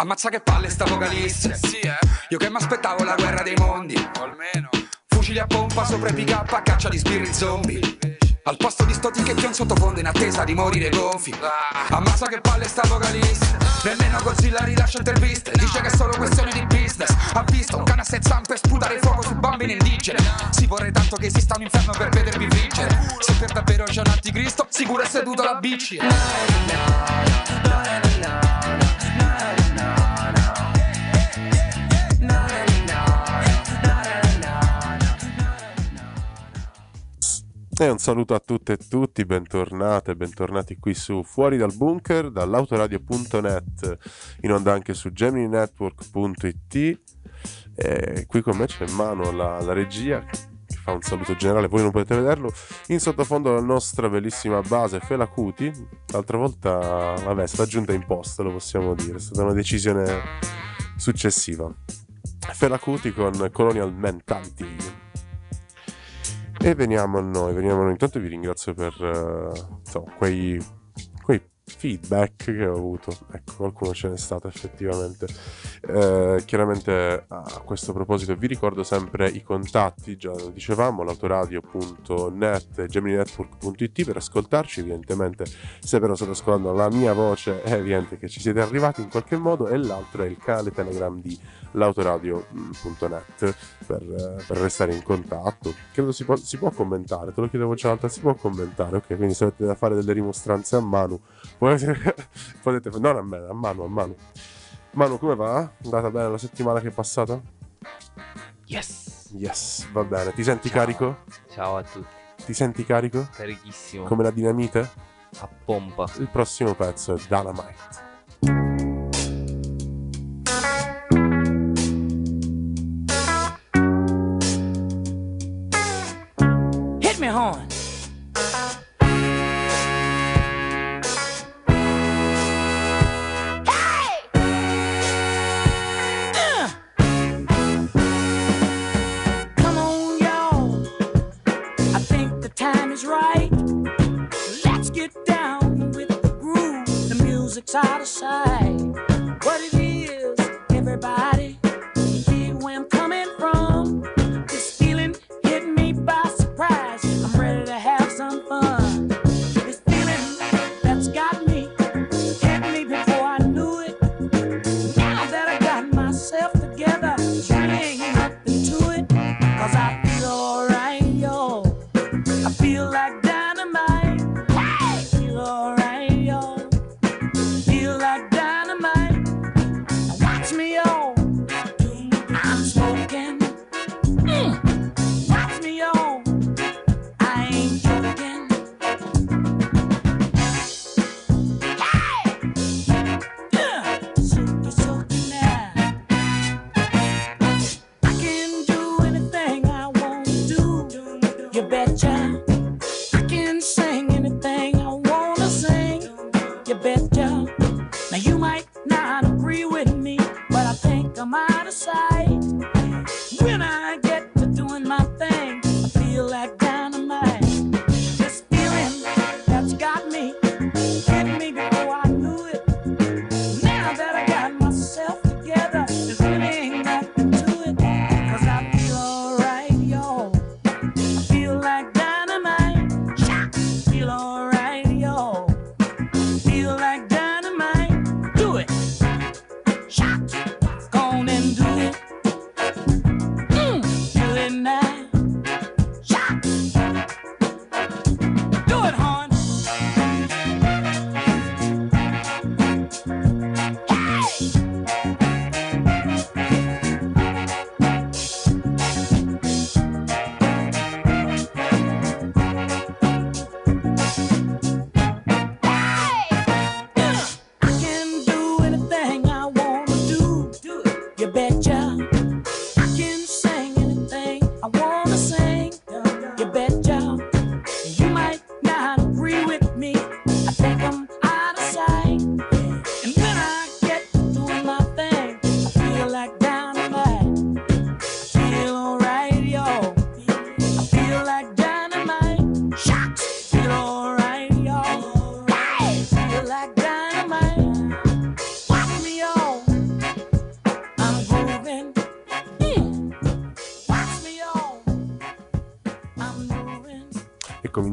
Ammazza che palle sta vocalista. Sì, eh? Io che mi aspettavo la guerra dei mondi. O almeno. Fucili a pompa sopra i pick up a caccia di spiriti zombie. Al posto di sto ticket in sottofondo in attesa di morire gonfi. Ammazza che palle sta vocalista. Nemmeno Godzilla rilascia interviste. Dice che è solo questione di business. Ha visto un cane a sei zampe sputare fuoco su bambini indigeni. Si vorrei tanto che esista un inferno per vedervi vincere. Se per davvero c'è un anticristo, sicuro è seduto alla bici. E un saluto a tutte e tutti, bentornate, bentornati qui su Fuori dal Bunker, dall'autoradio.net, in onda anche su gemininetwork.it. E qui con me c'è Mano, la, la regia, che fa un saluto generale, voi non potete vederlo. In sottofondo la nostra bellissima base Fela Cuti, l'altra volta, vabbè, è stata aggiunta in post, lo possiamo dire, è stata una decisione successiva. Fela Cuti con Colonial Mentality. E veniamo a noi, veniamo a noi. Intanto vi ringrazio per uh, insomma, quei, quei, feedback che ho avuto. Ecco, qualcuno ce n'è stato effettivamente. Eh, chiaramente a questo proposito vi ricordo sempre i contatti, già lo dicevamo, l'autoradio.net gemininetwork.it per ascoltarci. Evidentemente, se però state ascoltando la mia voce, è evidente che ci siete arrivati in qualche modo. E l'altro è il canale Telegram di l'autoradio.net per, per, restare in contatto. Credo si può, si può commentare, te lo chiedevo già l'altra, si può commentare, ok? Quindi se avete da fare delle rimostranze a Manu, potete, potete non a me, a Manu, a Manu. Manu, come va? È andata bene la settimana che è passata? Yes! Yes, va bene. Ti senti Ciao. carico? Ciao a tutti, Ti senti carico? carichissimo. Come la dinamite? a pompa. Il prossimo pezzo è Dynamite.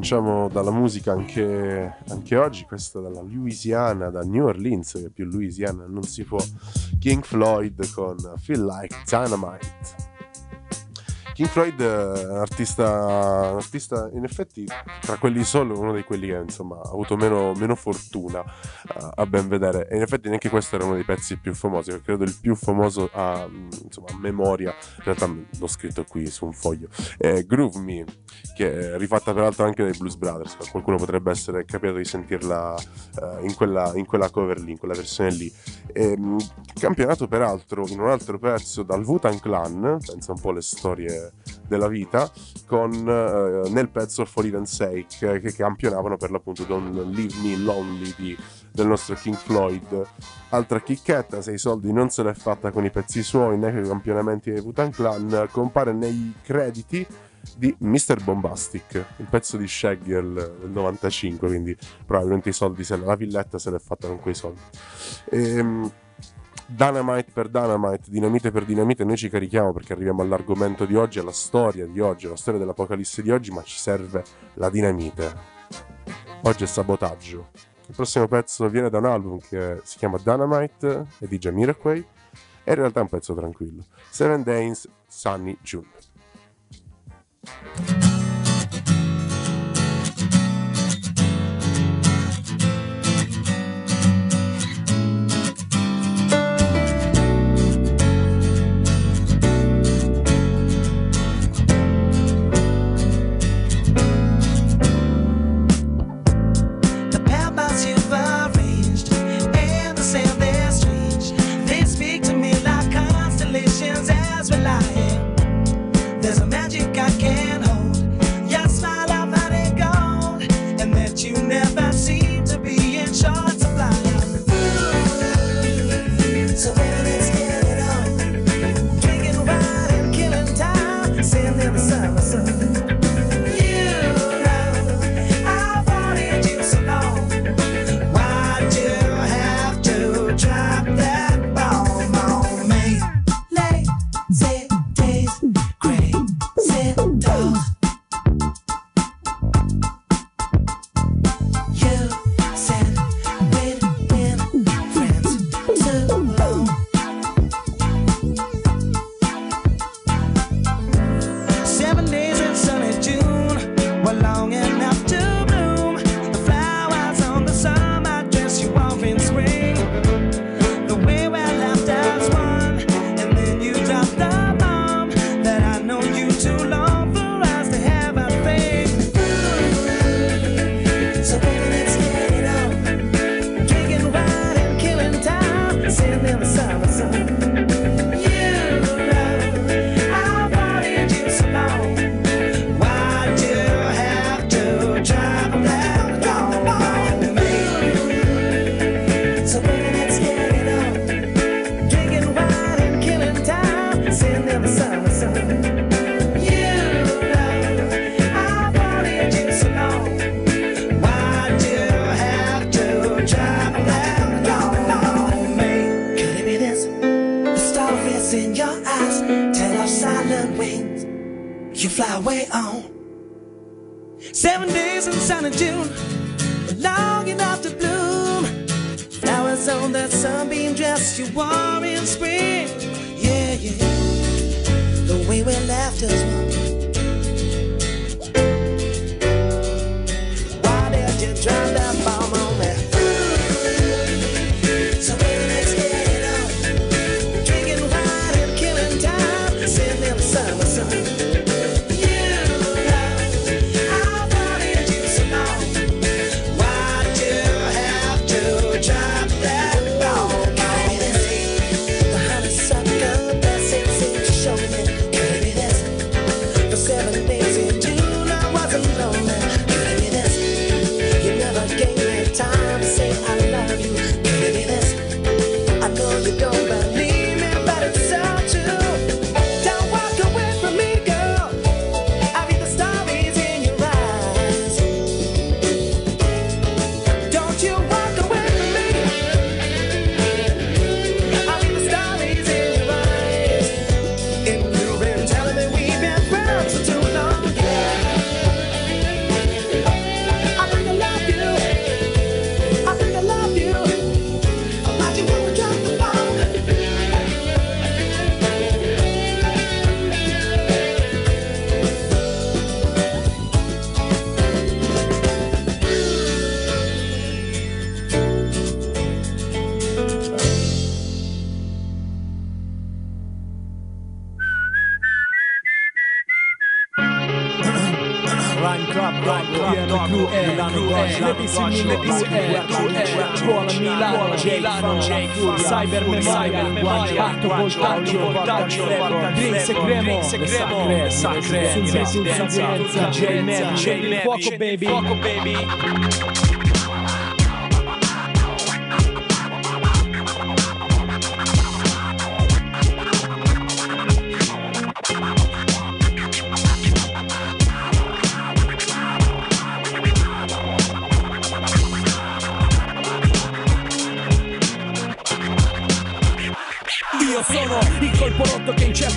Cominciamo dalla musica anche, anche oggi, questa dalla Louisiana, da New Orleans, che più Louisiana non si può. King Floyd con Feel Like Dynamite. King Floyd un artista, un artista, in effetti tra quelli solo uno di quelli che insomma ha avuto meno, meno fortuna uh, a ben vedere. E in effetti neanche questo era uno dei pezzi più famosi credo il più famoso a, insomma, a memoria. In realtà l'ho scritto qui su un foglio. È Groove Me che è rifatta peraltro anche dai Blues Brothers qualcuno potrebbe essere capito di sentirla uh, in, quella, in, quella, cover lì in quella versione lì. E, um, campionato peraltro in un altro pezzo dal Wu-Tang Clan pensa un po' alle storie della vita con, uh, nel pezzo For Even Sake che campionavano per l'appunto Don't Leave Me Lonely di, del nostro King Floyd altra chicchetta se i soldi non se l'è fatta con i pezzi suoi né con i campionamenti dei Wutan Clan compare nei crediti di Mr. Bombastic, il pezzo di Shaggy del 95, quindi probabilmente i soldi, se la villetta se l'è fatta con quei soldi. Ehm, Dynamite per Dynamite, Dinamite per Dinamite, noi ci carichiamo perché arriviamo all'argomento di oggi, alla storia di oggi, alla storia dell'Apocalisse di oggi, ma ci serve la dinamite. Oggi è sabotaggio. Il prossimo pezzo viene da un album che si chiama Dynamite e di Jamiroquai e in realtà è un pezzo tranquillo. Seven Days, Sunny June. you are in spring. Yeah, yeah. The way we left us Cyber memoria Parto voltaggio voltaggio Drinks e cremo Sacre Sacre Sul residenza DJ Mevi Fuoco baby. Fuoco baby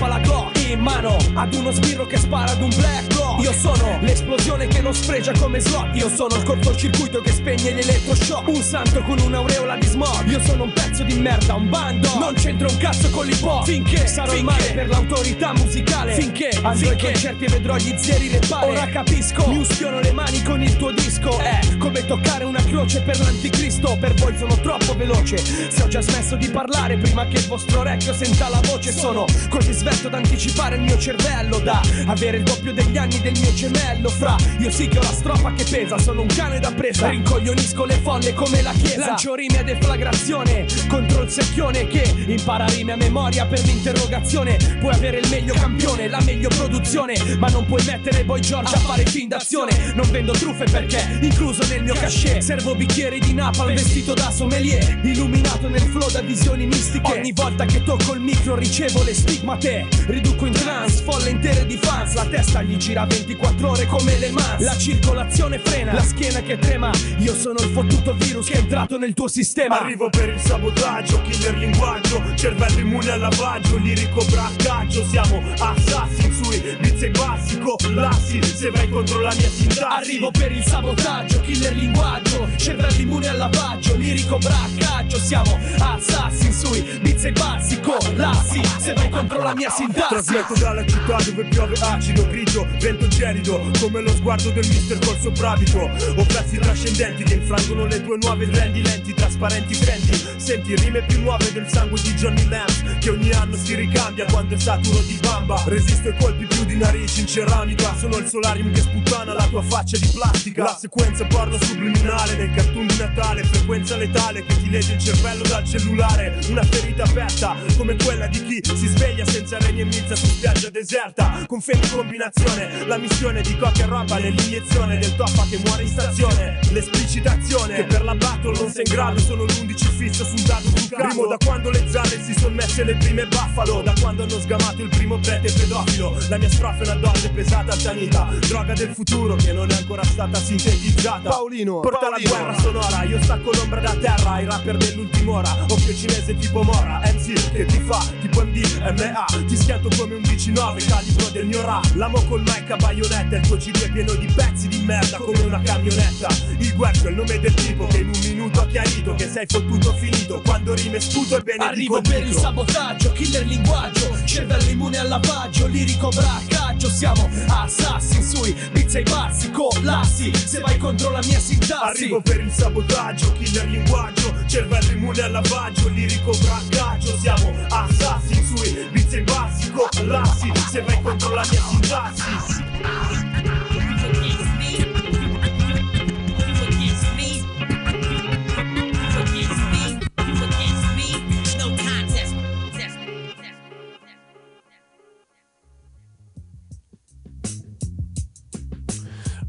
Glock in mano ad uno sbirro che spara ad un black block. Io sono l'esplosione che non sfregia come slot. Io sono il cortocircuito che spegne l'elettroshock. Un santo con un'aureola di smog. Io sono un pezzo di merda, un bando. Non c'entro un cazzo con l'hip hop. Finché sarò il male per l'autorità musicale. Finché andrò ai concerti e vedrò gli zeri repare. Ora capisco, mi uschiono le mani con il tuo disco. È come toccare una croce per l'anticristo. Per voi sono troppo veloce. Se ho già smesso di parlare prima che il vostro orecchio senta la voce, sono così svelto da anticipare il mio cervello. Da avere il doppio degli anni del mio gemello. Fra io sì che ho la strofa che pesa, sono un cane da presa. Rincoglionisco le folle come la chiesa. Lancio rime a deflagrazione contro il secchione che impara rime a memoria per l'interrogazione. Puoi avere il meglio campione, la meglio produzione, ma non puoi mettere Boy George a fare fin d'azione. Non vendo truffe perché incluso nel mio cachet. Servo bicchieri di napalm vestito da sommelier, illuminato nel flow da visioni mistiche. Ogni volta che tocco il micro ricevo le stigmate. Riduco in trance, folle intere di fans. La testa gli gira 24 ore come le mans. La circolazione frena, la schiena che trema. Io sono il fottuto virus che è entrato nel tuo sistema. Arrivo per il sabotaggio, killer linguaggio, cervello immune al lavaggio, lirico braccaggio, siamo assassin sui beats e bassi, collassi, se vai contro la mia sintassi. Arrivo per il sabotaggio, killer linguaggio, cervello immune al lavaggio, lirico braccaggio, siamo assassin sui beats e bassi, collassi, se vai contro la mia sintassi. Trasmetto dalla città dove piove acido, grigio, vento gelido Come lo sguardo del mister col soprabito. Ho pezzi trascendenti che infrangono le tue nuove trendi Lenti, trasparenti, fendi Senti rime più nuove del sangue di Johnny Lance Che ogni anno si ricambia quando è saturo di bamba. Resisto ai colpi più di narici in ceramica. Sono il solarium che sputtana la tua faccia di plastica. La sequenza porno subliminale nei cartoon di Natale Frequenza letale che ti legge il cervello dal cellulare. Una ferita aperta come quella di chi si sveglia senza reni e milza su spiaggia deserta. Con fame combinazione La missione di coca e roba nell'iniezione del toppa che muore in stazione. L'esplicitazione che per la battle non sei in grado Sono l'11 fisso su un dado truccato Primo da quando le zarre si sono messe le prime buffalo Da quando hanno sgamato il primo prete pedofilo. La mia strofa è una dose pesata altanita Droga del futuro che non è ancora stata sintetizzata. Paolino Porta la guerra sonora Io stacco l'ombra da terra Ai rapper dell'ultima ora Occhio cinese tipo Mora MC che ti fa tipo MDMA Ti schianto come un 19 calibro del mio rap L'amo col mic a baionetta Il tuo CD è pieno di pezzi di merda come una camionetta Il guerzo è il nome del tipo che in un minuto ha chiarito Che sei fottuto finito Quando rime sputo e bene Arrivo per il sabotaggio, killer linguaggio, cervello immune al lavaggio, lirico braccaggio, siamo assassin sui beats e bassi, collassi, se vai contro la mia sintassi. Arrivo per il sabotaggio, killer linguaggio, cervello immune al lavaggio, lirico braccaggio, siamo assassin sui beats e bassi, collassi, se vai contro la mia sintassi.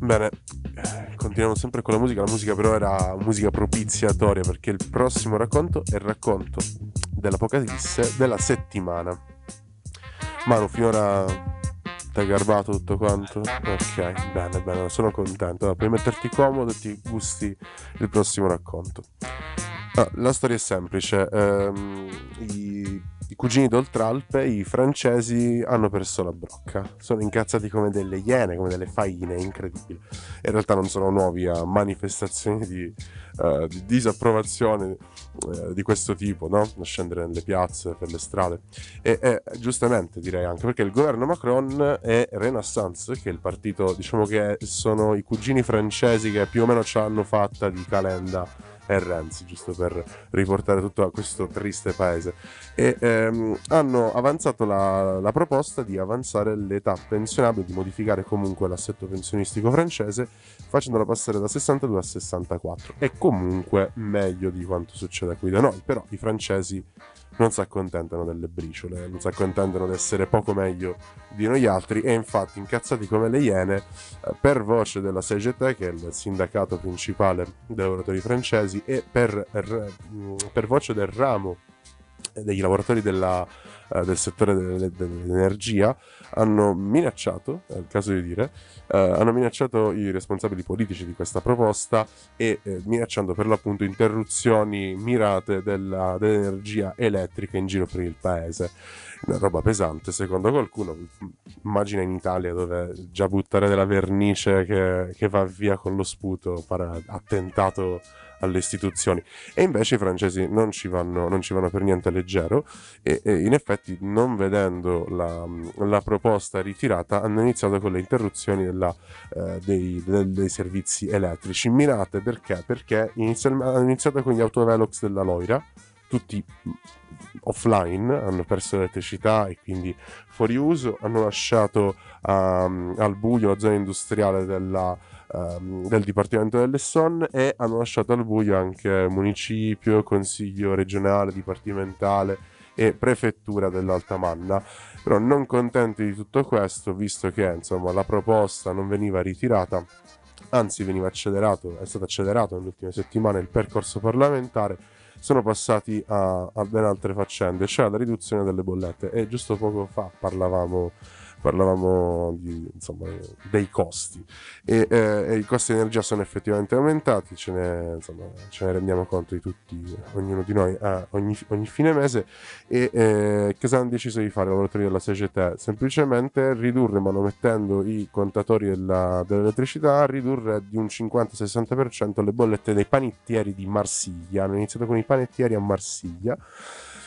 Bene, continuiamo sempre con la musica. La musica però era musica propiziatoria perché il prossimo racconto è il racconto dell'Apocalisse della settimana. Manu, finora ti hai garbato tutto quanto? Ok, bene, bene, sono contento. Allora, puoi metterti comodo e ti gusti il prossimo racconto. Ah, la storia è semplice. ehm, i, i cugini d'Oltralpe, i francesi, hanno perso la brocca. Sono incazzati come delle iene, come delle faine, incredibile. In realtà non sono nuovi a manifestazioni di, eh, di disapprovazione eh, di questo tipo, no? Scendere nelle piazze, per le strade. E, e giustamente direi anche perché il governo Macron e Renaissance, che è il partito, diciamo che sono i cugini francesi che più o meno ce l'hanno fatta di Calenda e Renzi, giusto per riportare tutto questo triste paese. E ehm, hanno avanzato la, la proposta di avanzare l'età pensionabile, di modificare comunque l'assetto pensionistico francese, facendola passare da 62 a 64. È comunque meglio di quanto succede qui da noi, però i francesi non si accontentano delle briciole, non si accontentano di essere poco meglio di noi altri e infatti incazzati come le iene, eh, per voce della CGT, che è il sindacato principale dei lavoratori francesi, e per, mh, per voce del ramo dei lavoratori della, eh, del settore delle- dell'energia hanno minacciato, è il caso di dire, eh, hanno minacciato i responsabili politici di questa proposta e eh, minacciando per l'appunto interruzioni mirate della- dell'energia elettrica in giro per il paese. Una roba pesante, secondo qualcuno. Immagina in Italia dove già buttare della vernice che, che va via con lo sputo pare attentato alle istituzioni. E invece i francesi non ci vanno, non ci vanno per niente leggero e, e in effetti non vedendo la, la proposta ritirata hanno iniziato con le interruzioni della, eh, dei, del- dei servizi elettrici mirate perché? Perché hanno iniziato con gli autovelox della Loira tutti mh, offline, hanno perso l'elettricità e quindi fuori uso, hanno lasciato ehm, al buio la zona industriale della, ehm, del Dipartimento dell'Essonne e hanno lasciato al buio anche municipio, consiglio regionale, dipartimentale e prefettura dell'Alta Manna. Però non contenti di tutto questo, visto che insomma la proposta non veniva ritirata, anzi veniva accelerato, è stato accelerato nelle ultime settimane il percorso parlamentare, sono passati a, a ben altre faccende, cioè la riduzione delle bollette. E giusto poco fa parlavamo, parlavamo di, insomma, dei costi e, eh, i costi di energia sono effettivamente aumentati, ce ne, insomma, ce ne rendiamo conto di tutti, ognuno di noi a ogni, ogni fine mese. E eh, cosa hanno deciso di fare i lavoratori della CGT? Semplicemente ridurre, manomettendo i contatori della- dell'elettricità, ridurre di un 50-60% le bollette dei panettieri di Marsiglia. Hanno iniziato con i panettieri a Marsiglia.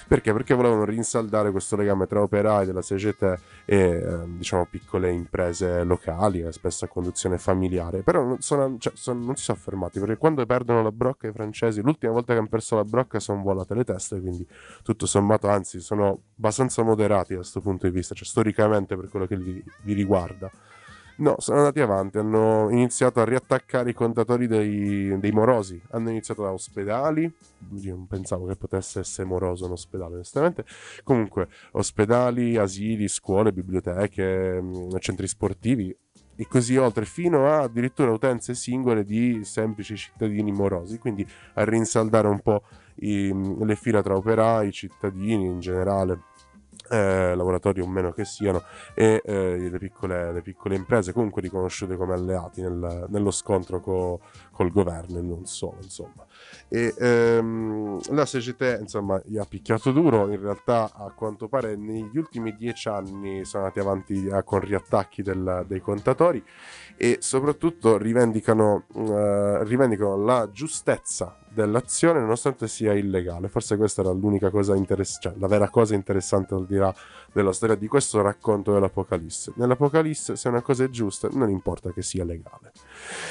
Perché? Perché volevano rinsaldare questo legame tra operai della CGT e ehm, diciamo piccole imprese locali, eh, spesso a conduzione familiare. Però non, sono- cioè, sono- non si sono fermati perché quando perdono la brocca i francesi, l'ultima volta che hanno perso la brocca sono volate le teste, quindi tutto sommato, anzi, sono abbastanza moderati da questo punto di vista, cioè storicamente per quello che li riguarda. No, sono andati avanti, hanno iniziato a riattaccare i contatori dei, dei morosi, hanno iniziato da ospedali, io non pensavo che potesse essere moroso un ospedale onestamente, comunque ospedali, asili, scuole, biblioteche, mh, centri sportivi e così oltre, fino a addirittura utenze singole di semplici cittadini morosi, quindi a rinsaldare un po' i- le fila tra operai, cittadini in generale, eh, lavoratori o meno che siano, e eh, le, piccole, le piccole imprese, comunque riconosciute come alleati nel- nello scontro co- col governo e non solo, insomma. E ehm, la CGT, insomma, gli ha picchiato duro, in realtà a quanto pare negli ultimi dieci anni sono andati avanti eh, con riattacchi del- dei contatori e soprattutto rivendicano, eh, rivendicano la giustezza dell'azione nonostante sia illegale. Forse questa era l'unica cosa interessante, cioè la vera cosa interessante al di là della storia di questo racconto dell'Apocalisse. Nell'Apocalisse se una cosa è giusta non importa che sia legale.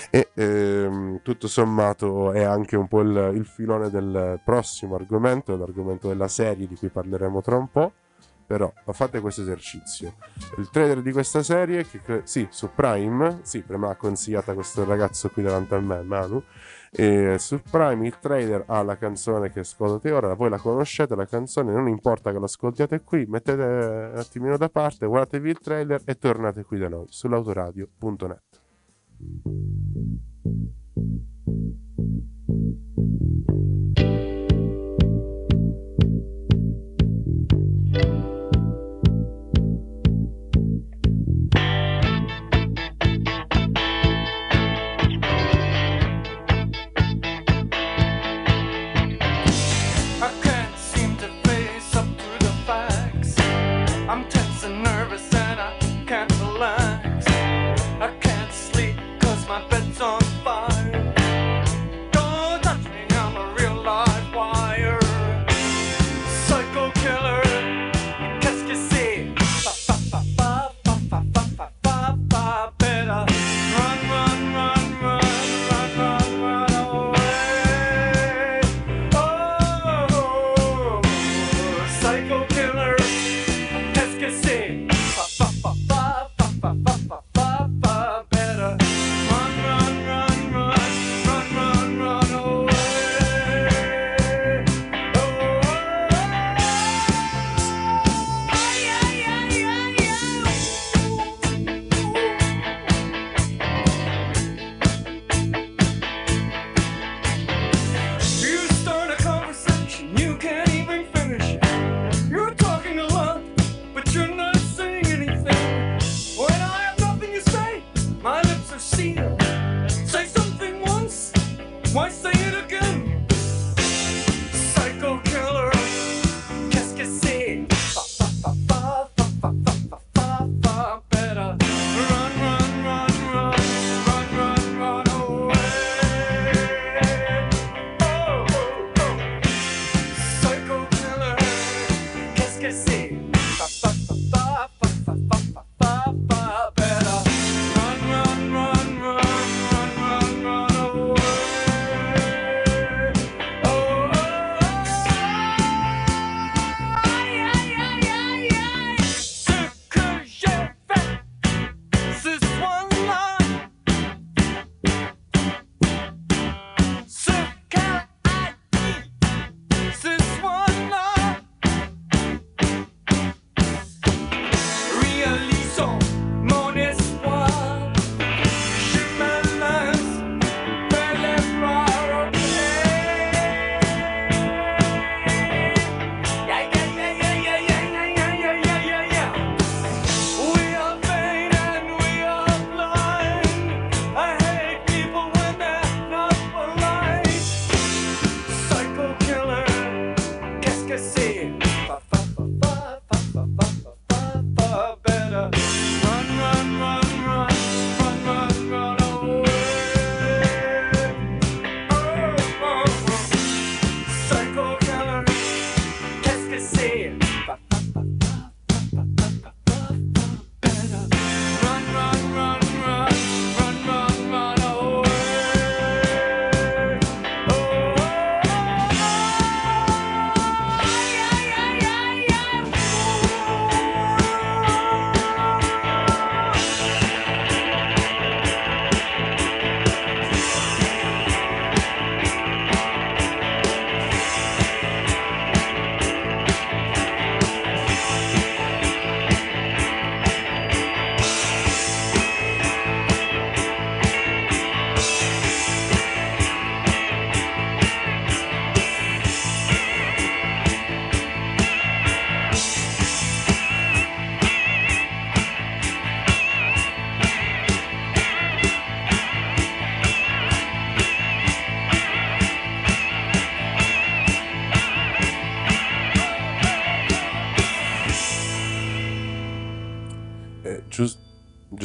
E ehm, tutto sommato è anche un po' il, il filone del prossimo argomento, l'argomento della serie di cui parleremo tra un po'. Però fate questo esercizio. Il trailer di questa serie, che cre- sì, su Prime, sì, me l'ha consigliata questo ragazzo qui davanti a me, Manu. E su Prime il trailer ha la canzone che ascoltate ora, voi la conoscete la canzone, non importa che l'ascoltiate qui, mettete un attimino da parte, guardatevi il trailer e tornate qui da noi sull'autoradio.net. I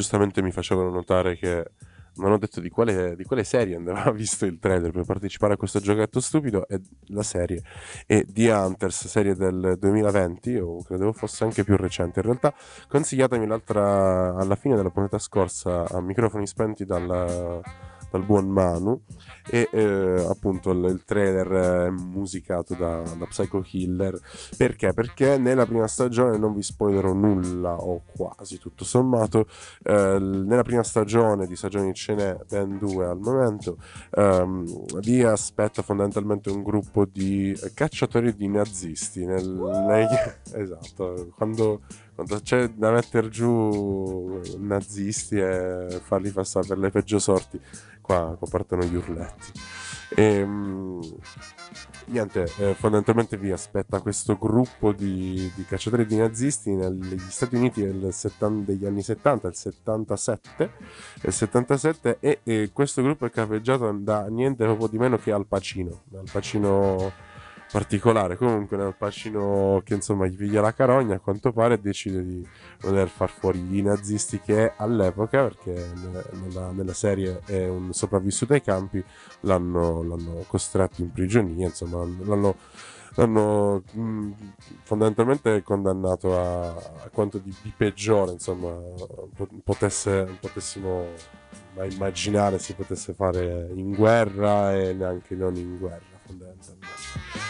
giustamente mi facevano notare che non ho detto di quale, di quale serie andava visto il trailer per partecipare a questo giochetto stupido e la serie è The Hunters, serie del 2020 o credevo fosse anche più recente. In realtà consigliatemi l'altra alla fine della puntata scorsa a microfoni spenti dal, dal buon Manu e eh, appunto il, il trailer è musicato da, da Psycho Killer. Perché? Perché nella prima stagione non vi spoilerò nulla o quasi tutto sommato eh, nella prima stagione di stagioni ce n'è ben due al momento ehm, vi aspetta fondamentalmente un gruppo di cacciatori di nazisti nel, nei- esatto quando, quando c'è da mettere giù nazisti e farli passare per le peggio sorti qua, partono gli urletti. Ehm, niente, eh, fondamentalmente vi aspetta questo gruppo di, di cacciatori di nazisti negli Stati Uniti 70 degli anni 70, il 77, il 77 e, e questo gruppo è capeggiato da niente proprio di meno che Al Pacino, Al Pacino particolare, comunque Al Pacino che insomma gli piglia la carogna a quanto pare decide di voler far fuori i nazisti che all'epoca, perché ne- nella, nella serie è un sopravvissuto ai campi, l'hanno, l'hanno costretto in prigionia, insomma, l'hanno, l'hanno mh, fondamentalmente condannato a, a quanto di, di peggiore, insomma, po- potesse, potessimo mai immaginare si potesse fare in guerra e neanche non in guerra, fondamentalmente.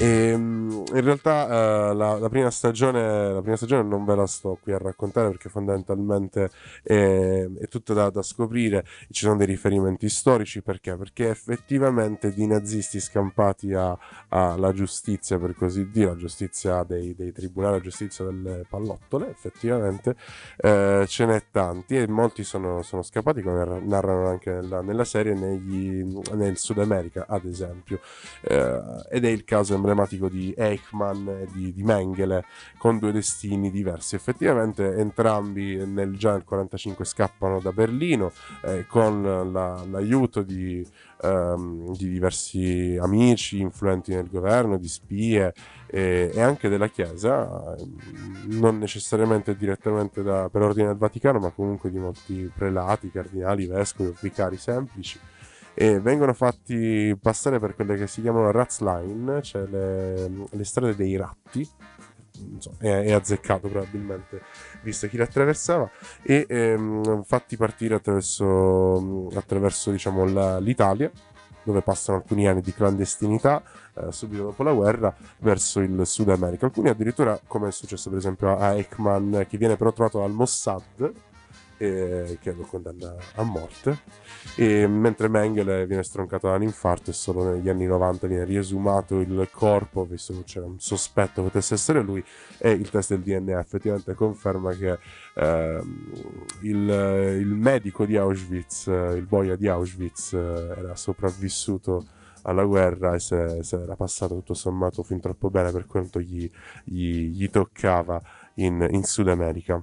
E, mm, in realtà eh, la, la prima stagione, la prima stagione non ve la sto qui a raccontare perché fondamentalmente è, è tutto da, da scoprire. Ci sono dei riferimenti storici perché? Perché effettivamente di nazisti scampati alla giustizia, per così dire, la giustizia dei, dei tribunali, la giustizia delle pallottole, effettivamente eh, ce n'è tanti e molti sono, sono scappati, come narra- narrano anche nella, nella serie, negli- nel Sud America, ad esempio. Eh, ed è il caso emblematico di Eichmann e di, di Mengele con due destini diversi. Effettivamente entrambi nel, già nel 1945 scappano da Berlino eh, con la- l'aiuto di, ehm, di diversi amici influenti nel governo, di spie e, e anche della Chiesa, ehm, non necessariamente direttamente da- per ordine del Vaticano, ma comunque di molti prelati, cardinali, vescovi o vicari semplici e vengono fatti passare per quelle che si chiamano Ratsline, cioè le, le strade dei ratti. So, è, è azzeccato probabilmente visto chi le attraversava e ehm, fatti partire attraverso, attraverso diciamo, la- l'Italia dove passano alcuni anni di clandestinità eh, subito dopo la guerra verso il Sud America alcuni addirittura come è successo per esempio a Ekman che viene però trovato dal Mossad eh, che lo condanna a morte. E mentre Mengele viene stroncato da un infarto e solo negli anni 90 viene riesumato il corpo visto che c'era un sospetto potesse essere lui e il test del DNA effettivamente conferma che ehm, il, il medico di Auschwitz eh, il boia di Auschwitz eh, era sopravvissuto alla guerra e se, se era passato tutto sommato fin troppo bene per quanto gli, gli- gli toccava in, in Sud America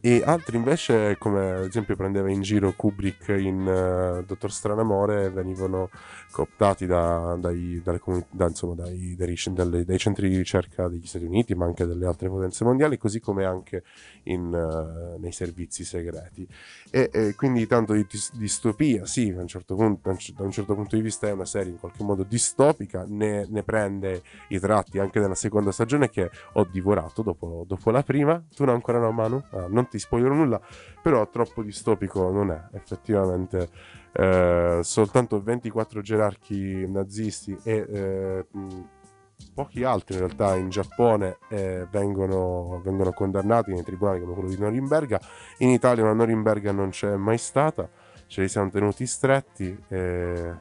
e altri invece, come ad esempio prendeva in giro Kubrick in eh, Dottor Stranamore, venivano cooptati da- dai, comuni- da, insomma, dai, dai dalle- dai centri di ricerca degli Stati Uniti, ma anche delle altre potenze mondiali, così come anche in, eh, nei servizi segreti. E, e quindi tanto di dis- distopia, sì, da un, certo punto, da un certo punto di vista è una serie in qualche modo distopica, ne, ne prende i tratti anche nella seconda stagione che ho divorato dopo, dopo la prima. Tu no, ancora no, Manu? Ah, non ti spoilerò nulla, però troppo distopico non è, effettivamente. eh, soltanto 24 gerarchi nazisti e eh, mh, pochi altri in realtà in Giappone eh, vengono, vengono condannati nei tribunali come quello di Norimberga. In Italia una Norimberga non c'è mai stata, ce li siamo tenuti stretti e,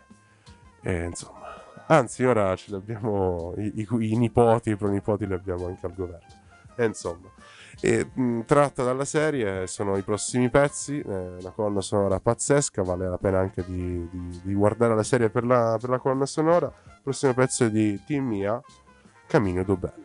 e insomma. Anzi, ora ce li abbiamo, i, i- i nipoti e i pronipoti li abbiamo anche al governo. E insomma, e, mh, tratta dalla serie sono i prossimi pezzi, eh, una colonna sonora pazzesca, vale la pena anche di, di- di guardare la serie per la, per la colonna sonora. Il prossimo pezzo è di Team Mia, Cammino do Bene.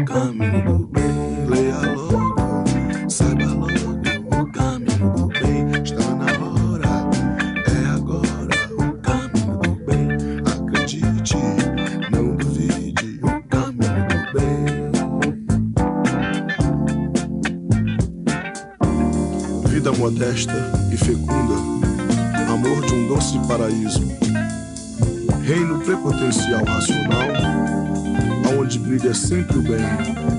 O caminho do bem, leia logo, saiba logo o caminho do bem. Está na hora, é agora o caminho do bem. Acredite, não duvide o caminho do bem. Vida modesta e fecunda, amor de um doce paraíso. Reino prepotencial vida é sempre bem.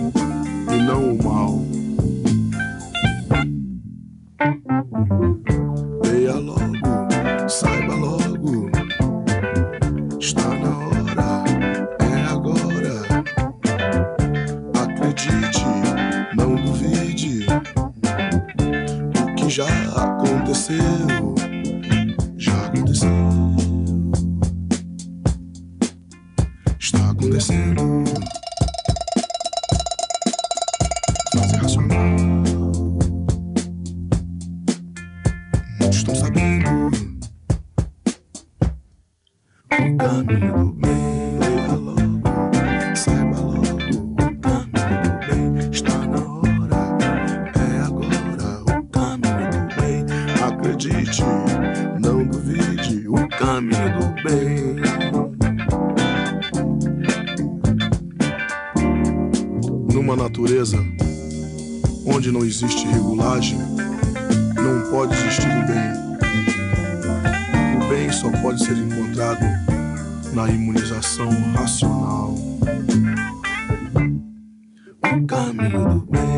Regulagem, não pode existir o bem. O bem só pode ser encontrado na imunização racional. O caminho do bem.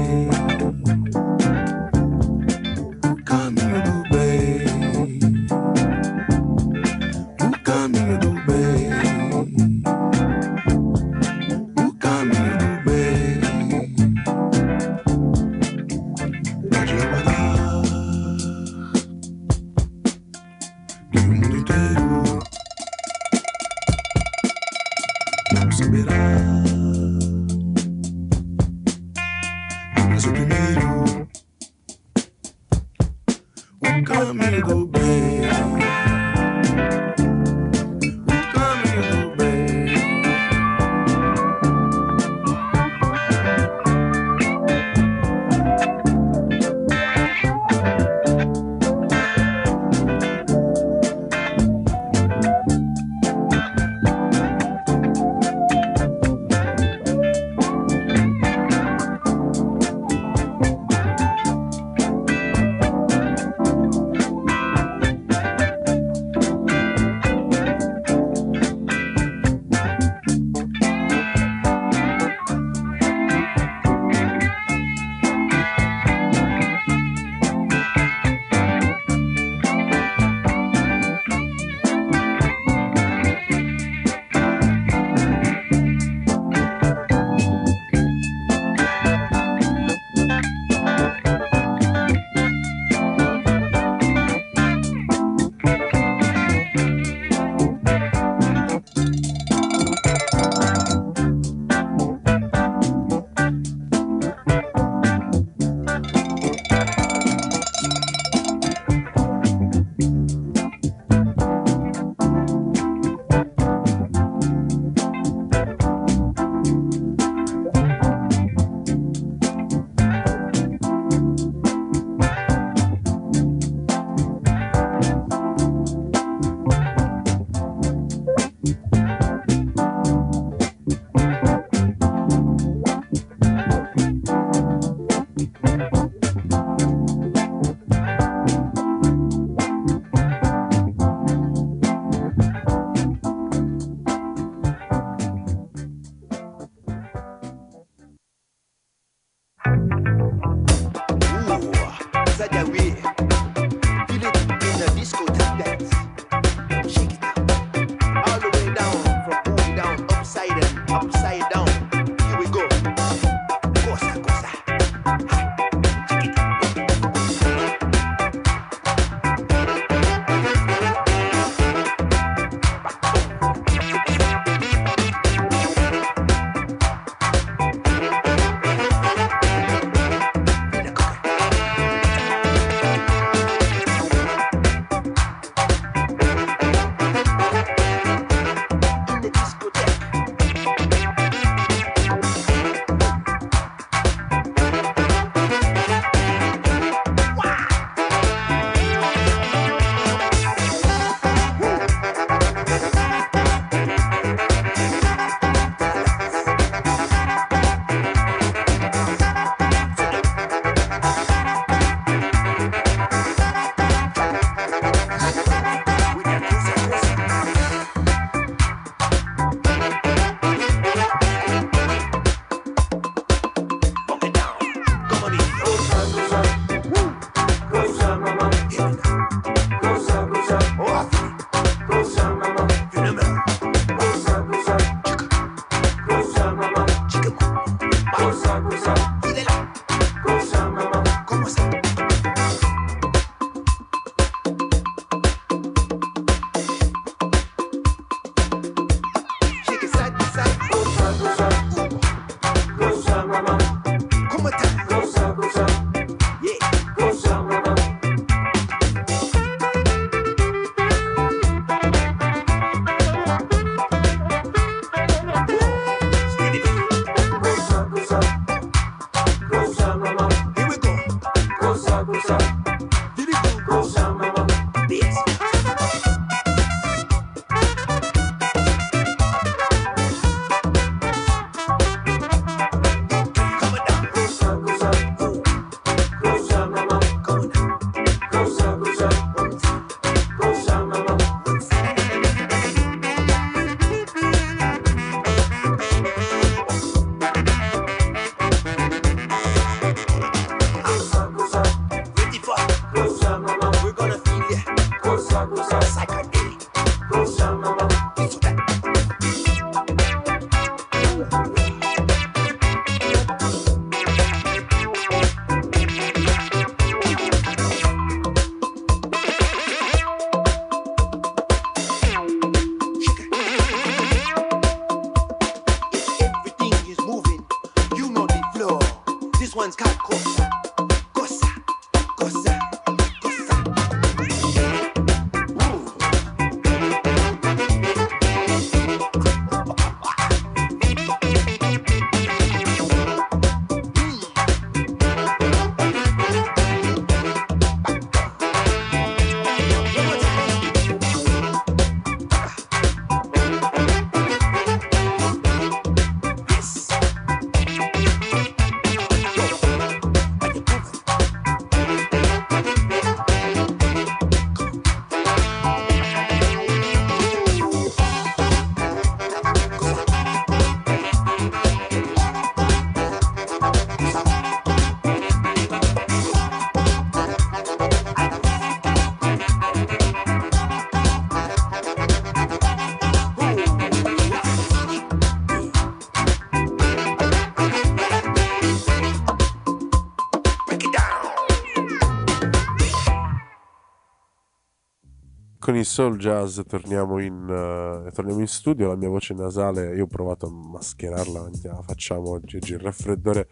Soul Jazz torniamo in, eh, torniamo in studio, la mia voce nasale, io ho provato a mascherarla, la facciamo oggi, il raffreddore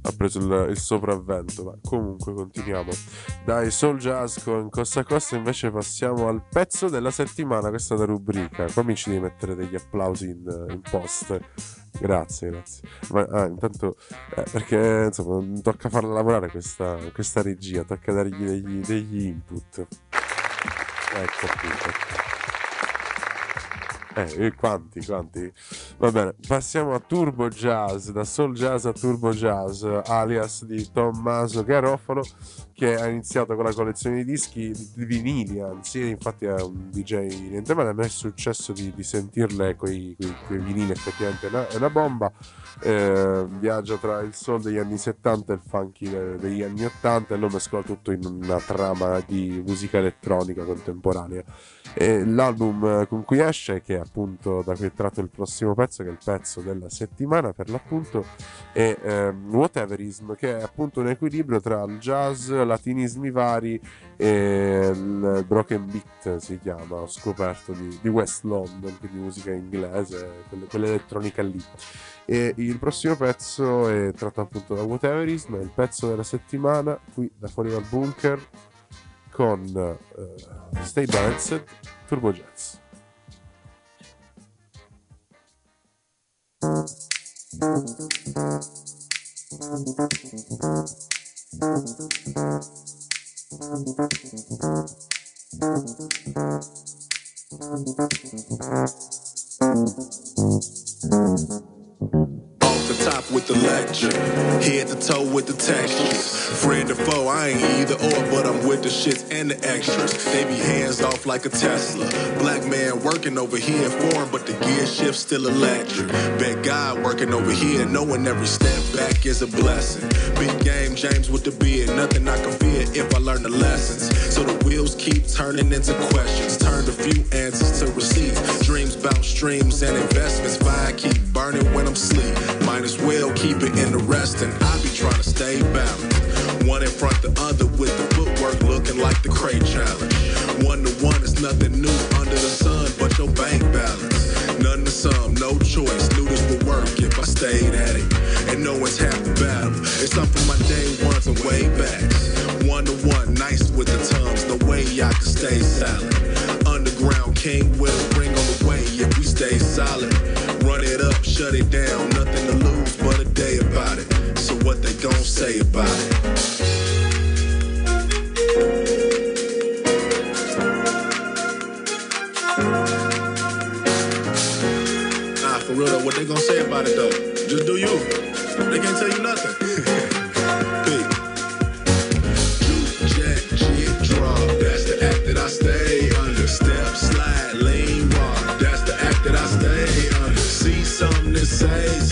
ha preso il, il sopravvento, ma comunque continuiamo. Dai Soul Jazz con Costa Costa invece passiamo al pezzo della settimana, questa è la rubrica, cominci di mettere degli applausi in, in post. Grazie, grazie. Ma ah, intanto, eh, perché insomma, tocca farla lavorare questa, questa regia, tocca dargli degli, degli input. Ecco appunto. Eh, quanti, quanti? Va bene, passiamo a Turbo Jazz, da Soul Jazz a Turbo Jazz, alias di Tommaso Garofalo, che ha iniziato con la collezione di dischi, di vinili anzi, infatti è un DJ niente male, a me è successo di, di sentirle coi, coi vinili, effettivamente è una, è una bomba, eh, viaggia tra il soul degli anni 70 e il funky de- degli anni 80 e lo mescola tutto in una trama di musica elettronica contemporanea. E l'album eh, con cui esce, che è appunto da cui è tratto il prossimo pezzo, che è il pezzo della settimana per l'appunto, è ehm, Whateverism, che è appunto un equilibrio tra il jazz, latinismi vari e il broken beat si chiama, ho scoperto di, di West London, quindi musica inglese, quelle- quell'elettronica lì. E il prossimo pezzo è tratto appunto da Whateverism, è il pezzo della settimana, qui da fuori dal bunker, con eh, Stay Danced, Turbo Jazz. Off the top with the lecture, head to toe with the textures. Friend or foe, I ain't either or, but I'm with the shits and the extras. They be hands off like a Tesla. Black man working over here foreign, but the gear shift still electric. Bet God working over here, knowing every step back is a blessing. Big game, James with the beard, nothing I can fear if I learn the lessons. So the wheels keep turning into questions, turned a few answers to receipts. Dreams bout streams and investments, fire keep burning when I'm asleep. Might as well keep it in the rest, and I be trying to stay balanced. One in front the other with the footwork looking like the crate challenge. One to one is nothing new under the sun but your bank balance. None to some, no choice. Knew this would work if I stayed at it. And know it's half the battle. It's something for my day ones and way back. One to one, nice with the tongues. No way I can stay silent. Underground king with a ring on the way if we stay solid. Run it up, shut it down. Gon' say about it? Nah, for real though, what they gonna say about it though? Just do you. They can't tell you nothing. Juke, drop. That's the act that I stay under. Step, slide, lean, rock. That's the act that I stay under. See something and say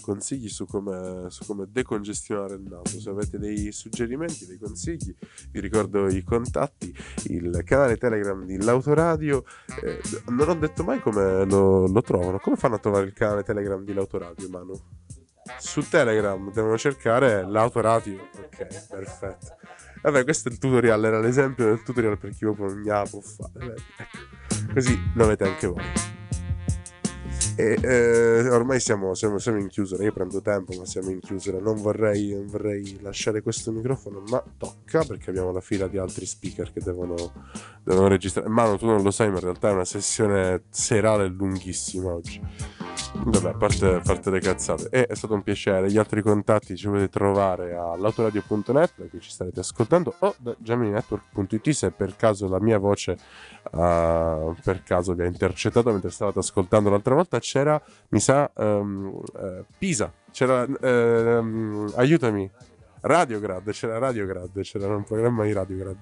consigli su come, su come decongestionare il naso. Se avete dei suggerimenti, dei consigli, vi ricordo i contatti, il canale Telegram di L'Autoradio. Eh, non ho detto mai come lo, lo trovano. Come fanno a trovare il canale Telegram di L'Autoradio, Manu? Su Telegram devono cercare l'autoradio. Ok, perfetto. Vabbè, questo è il tutorial, era l'esempio del tutorial per chi non gliela può fare. Ecco, così lo avete anche voi. E eh, ormai siamo, siamo, siamo in chiusura. Io prendo tempo, ma siamo in chiusura. Non vorrei, non vorrei lasciare questo microfono, ma tocca perché abbiamo la fila di altri speaker che devono, devono registrare. Mano, tu non lo sai, ma in realtà è una sessione serale lunghissima oggi. Vabbè, a parte, a parte le cazzate, E è stato un piacere. Gli altri contatti ci potete trovare all'autoradio.net, cui ci starete ascoltando, o da gemininetwork.it se per caso la mia voce uh, per caso vi ha intercettato mentre stavate ascoltando l'altra volta. C'era, mi sa, ehm, eh, Pisa. C'era, ehm, aiutami. Radiograd, c'era Radiograd, c'era un programma di Radiograd.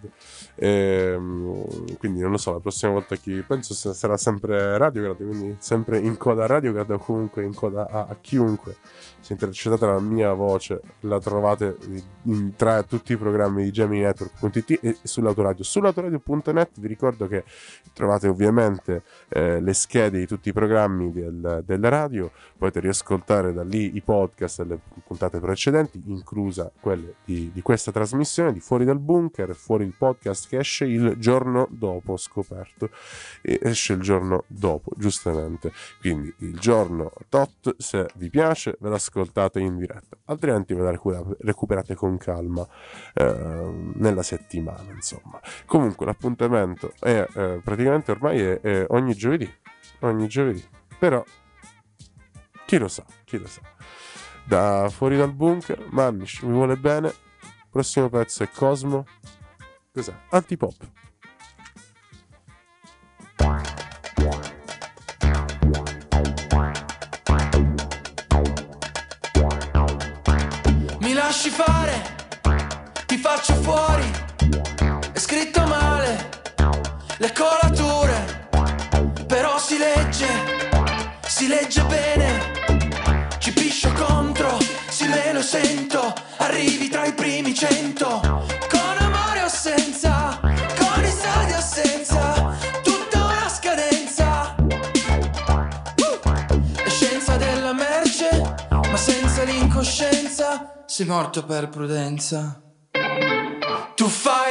Ehm, quindi non lo so, la prossima volta chi penso sarà sempre Radiograd, quindi sempre in coda a Radiograd o comunque in coda a, a chiunque. Se intercettate la mia voce, la trovate in, tra tutti i programmi di GeminiNetwork.it e sull'autoradio. Sull'autoradio.net vi ricordo che trovate ovviamente eh, le schede di tutti i programmi del- della radio, potete riascoltare da lì i podcast delle puntate precedenti, inclusa quelle di, di questa trasmissione, di Fuori dal Bunker, fuori il podcast che esce il giorno dopo, scoperto, e esce il giorno dopo, giustamente. Quindi il giorno tot, se vi piace, ve l'ascoltate in diretta, altrimenti ve la recupera- recuperate con calma eh, nella settimana, insomma. Comunque l'appuntamento è eh, praticamente ormai è, è ogni giovedì, ogni giovedì, però chi lo sa, chi lo sa. Da fuori dal bunker, Mannish mi vuole bene. Prossimo pezzo è Cosmo. Cos'è? Antipop. Mi lasci fare, ti faccio fuori. È scritto male, le colature. Però si legge, si legge bene. Sento. Arrivi tra i primi cento. Con amore o senza, con i soldi o senza. Tutta una scadenza. È scienza della merce, ma senza l'incoscienza sei morto per prudenza. Tu fai